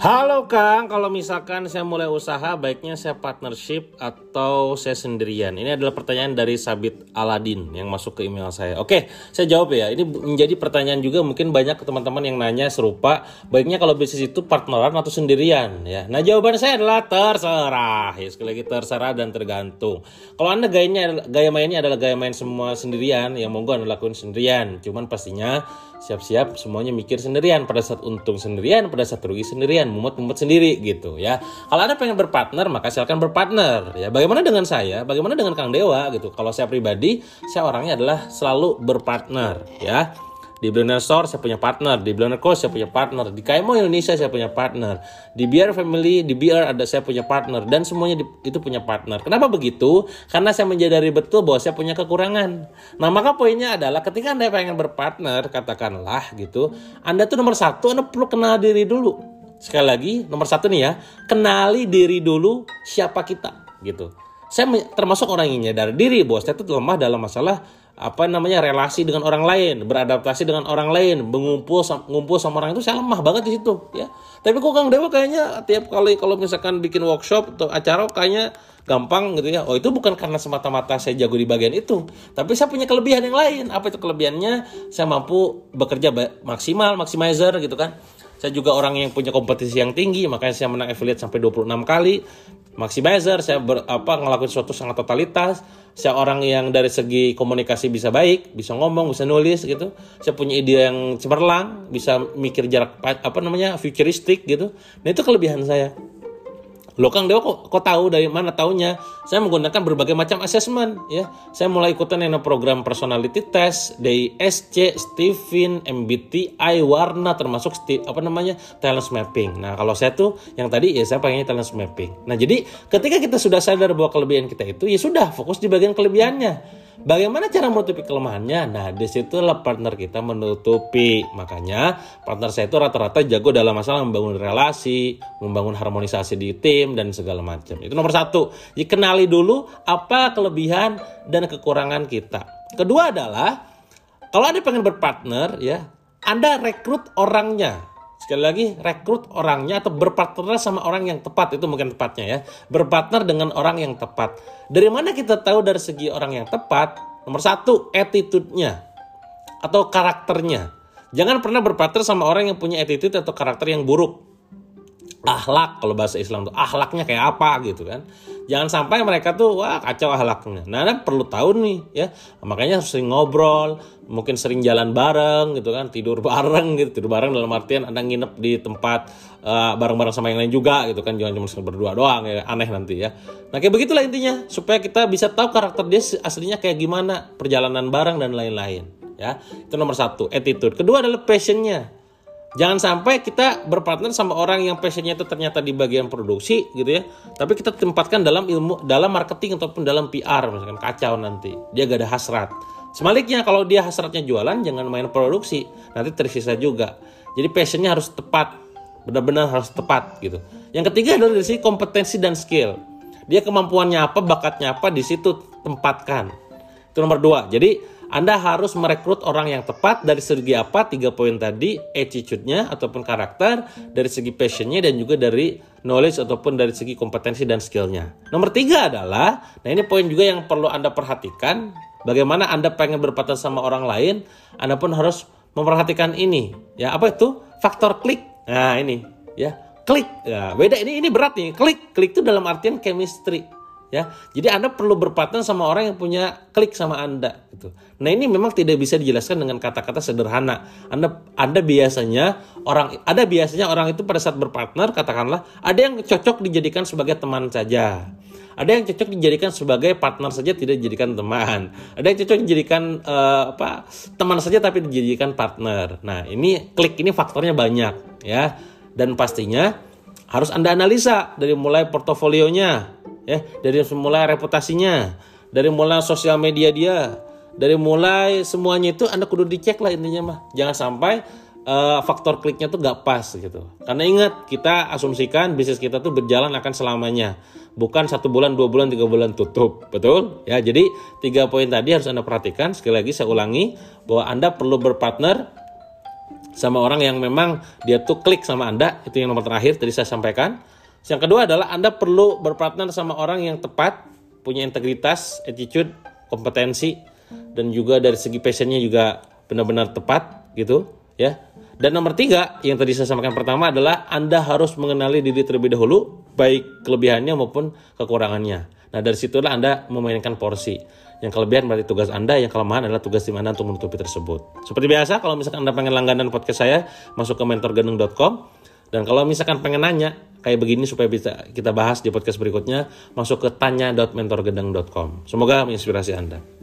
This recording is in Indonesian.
Halo Kang, kalau misalkan saya mulai usaha, baiknya saya partnership atau saya sendirian? Ini adalah pertanyaan dari Sabit Aladin yang masuk ke email saya. Oke, saya jawab ya. Ini menjadi pertanyaan juga mungkin banyak teman-teman yang nanya serupa. Baiknya kalau bisnis itu partneran atau sendirian ya. Nah jawaban saya adalah terserah. Ya, sekali lagi terserah dan tergantung. Kalau anda gayanya gaya mainnya adalah gaya main semua sendirian, yang monggo anda lakuin sendirian. Cuman pastinya siap-siap semuanya mikir sendirian pada saat untung sendirian pada saat rugi sendirian mumet-mumet sendiri gitu ya. Kalau anda pengen berpartner maka silakan berpartner ya. Bagaimana dengan saya? Bagaimana dengan Kang Dewa gitu? Kalau saya pribadi saya orangnya adalah selalu berpartner ya di Blender Store saya punya partner, di Blender Coast saya punya partner, di KMO Indonesia saya punya partner, di BR Family, di BR ada saya punya partner dan semuanya di, itu punya partner. Kenapa begitu? Karena saya menyadari betul bahwa saya punya kekurangan. Nah maka poinnya adalah ketika anda pengen berpartner katakanlah gitu, anda tuh nomor satu anda perlu kenal diri dulu. Sekali lagi nomor satu nih ya, kenali diri dulu siapa kita gitu. Saya termasuk orang yang nyadar diri bahwa saya itu lemah dalam masalah apa namanya relasi dengan orang lain, beradaptasi dengan orang lain, mengumpul ngumpul sama orang itu saya lemah banget di situ ya. Tapi kok Kang Dewa kayaknya tiap kali kalau misalkan bikin workshop atau acara kayaknya gampang gitu ya. Oh itu bukan karena semata-mata saya jago di bagian itu, tapi saya punya kelebihan yang lain. Apa itu kelebihannya? Saya mampu bekerja maksimal, maximizer gitu kan. Saya juga orang yang punya kompetisi yang tinggi, makanya saya menang affiliate sampai 26 kali. Maximizer, saya ber, apa ngelakuin sesuatu sangat totalitas. Saya orang yang dari segi komunikasi bisa baik, bisa ngomong, bisa nulis gitu. Saya punya ide yang cemerlang, bisa mikir jarak apa namanya futuristik gitu. Nah itu kelebihan saya. Lo Kang Dewa kok, kok tahu dari mana taunya? Saya menggunakan berbagai macam asesmen ya. Saya mulai ikutan yang program personality test, DISC, Stephen, MBTI, warna termasuk apa namanya talent mapping. Nah kalau saya tuh yang tadi ya saya pengennya talent mapping. Nah jadi ketika kita sudah sadar bahwa kelebihan kita itu ya sudah fokus di bagian kelebihannya. Bagaimana cara menutupi kelemahannya? Nah, di situlah partner kita menutupi. Makanya, partner saya itu rata-rata jago dalam masalah membangun relasi, membangun harmonisasi di tim, dan segala macam. Itu nomor satu. Jadi, kenali dulu apa kelebihan dan kekurangan kita. Kedua adalah, kalau Anda pengen berpartner, ya, Anda rekrut orangnya. Sekali lagi, rekrut orangnya atau berpartner sama orang yang tepat itu mungkin tepatnya ya. Berpartner dengan orang yang tepat. Dari mana kita tahu dari segi orang yang tepat? Nomor satu, attitude-nya atau karakternya. Jangan pernah berpartner sama orang yang punya attitude atau karakter yang buruk akhlak kalau bahasa Islam tuh akhlaknya kayak apa gitu kan. Jangan sampai mereka tuh wah kacau akhlaknya nah anda perlu tahu nih ya. Makanya sering ngobrol mungkin sering jalan bareng gitu kan tidur bareng gitu. Tidur bareng dalam artian anda nginep di tempat uh, bareng-bareng sama yang lain juga gitu kan. Jangan cuma berdua doang ya aneh nanti ya. Nah kayak begitulah intinya supaya kita bisa tahu karakter dia aslinya kayak gimana perjalanan bareng dan lain-lain ya. Itu nomor satu attitude. Kedua adalah passionnya Jangan sampai kita berpartner sama orang yang passionnya itu ternyata di bagian produksi gitu ya. Tapi kita tempatkan dalam ilmu, dalam marketing ataupun dalam PR misalkan kacau nanti. Dia gak ada hasrat. Sebaliknya kalau dia hasratnya jualan jangan main produksi. Nanti tersisa juga. Jadi passionnya harus tepat. Benar-benar harus tepat gitu. Yang ketiga adalah dari sisi kompetensi dan skill. Dia kemampuannya apa, bakatnya apa di situ tempatkan. Itu nomor dua. Jadi anda harus merekrut orang yang tepat dari segi apa? Tiga poin tadi, attitude-nya ataupun karakter, dari segi passion-nya dan juga dari knowledge ataupun dari segi kompetensi dan skill-nya. Nomor tiga adalah, nah ini poin juga yang perlu Anda perhatikan, bagaimana Anda pengen berpartner sama orang lain, Anda pun harus memperhatikan ini. Ya, apa itu? Faktor klik. Nah, ini ya, klik. Ya, beda ini ini berat nih. Klik, klik itu dalam artian chemistry ya. Jadi Anda perlu berpartner sama orang yang punya klik sama Anda gitu. Nah, ini memang tidak bisa dijelaskan dengan kata-kata sederhana. Anda Anda biasanya orang ada biasanya orang itu pada saat berpartner katakanlah ada yang cocok dijadikan sebagai teman saja. Ada yang cocok dijadikan sebagai partner saja tidak dijadikan teman. Ada yang cocok dijadikan uh, apa teman saja tapi dijadikan partner. Nah, ini klik ini faktornya banyak ya. Dan pastinya harus Anda analisa dari mulai portofolionya, ya dari mulai reputasinya dari mulai sosial media dia dari mulai semuanya itu anda kudu dicek lah intinya mah. Jangan sampai uh, faktor kliknya tuh gak pas gitu. Karena ingat kita asumsikan bisnis kita tuh berjalan akan selamanya. Bukan satu bulan dua bulan tiga bulan tutup. Betul? Ya jadi tiga poin tadi harus anda perhatikan. Sekali lagi saya ulangi bahwa anda perlu berpartner sama orang yang memang dia tuh klik sama Anda, itu yang nomor terakhir tadi saya sampaikan. Yang kedua adalah Anda perlu berpartner sama orang yang tepat, punya integritas, attitude, kompetensi, dan juga dari segi passionnya juga benar-benar tepat gitu ya. Dan nomor tiga yang tadi saya sampaikan pertama adalah Anda harus mengenali diri terlebih dahulu, baik kelebihannya maupun kekurangannya. Nah dari situlah Anda memainkan porsi. Yang kelebihan berarti tugas Anda, yang kelemahan adalah tugas tim Anda untuk menutupi tersebut. Seperti biasa, kalau misalkan Anda pengen langganan podcast saya, masuk ke mentorgendeng.com. Dan kalau misalkan pengen nanya, kayak begini supaya bisa kita bahas di podcast berikutnya, masuk ke tanya.mentorgendeng.com. Semoga menginspirasi Anda.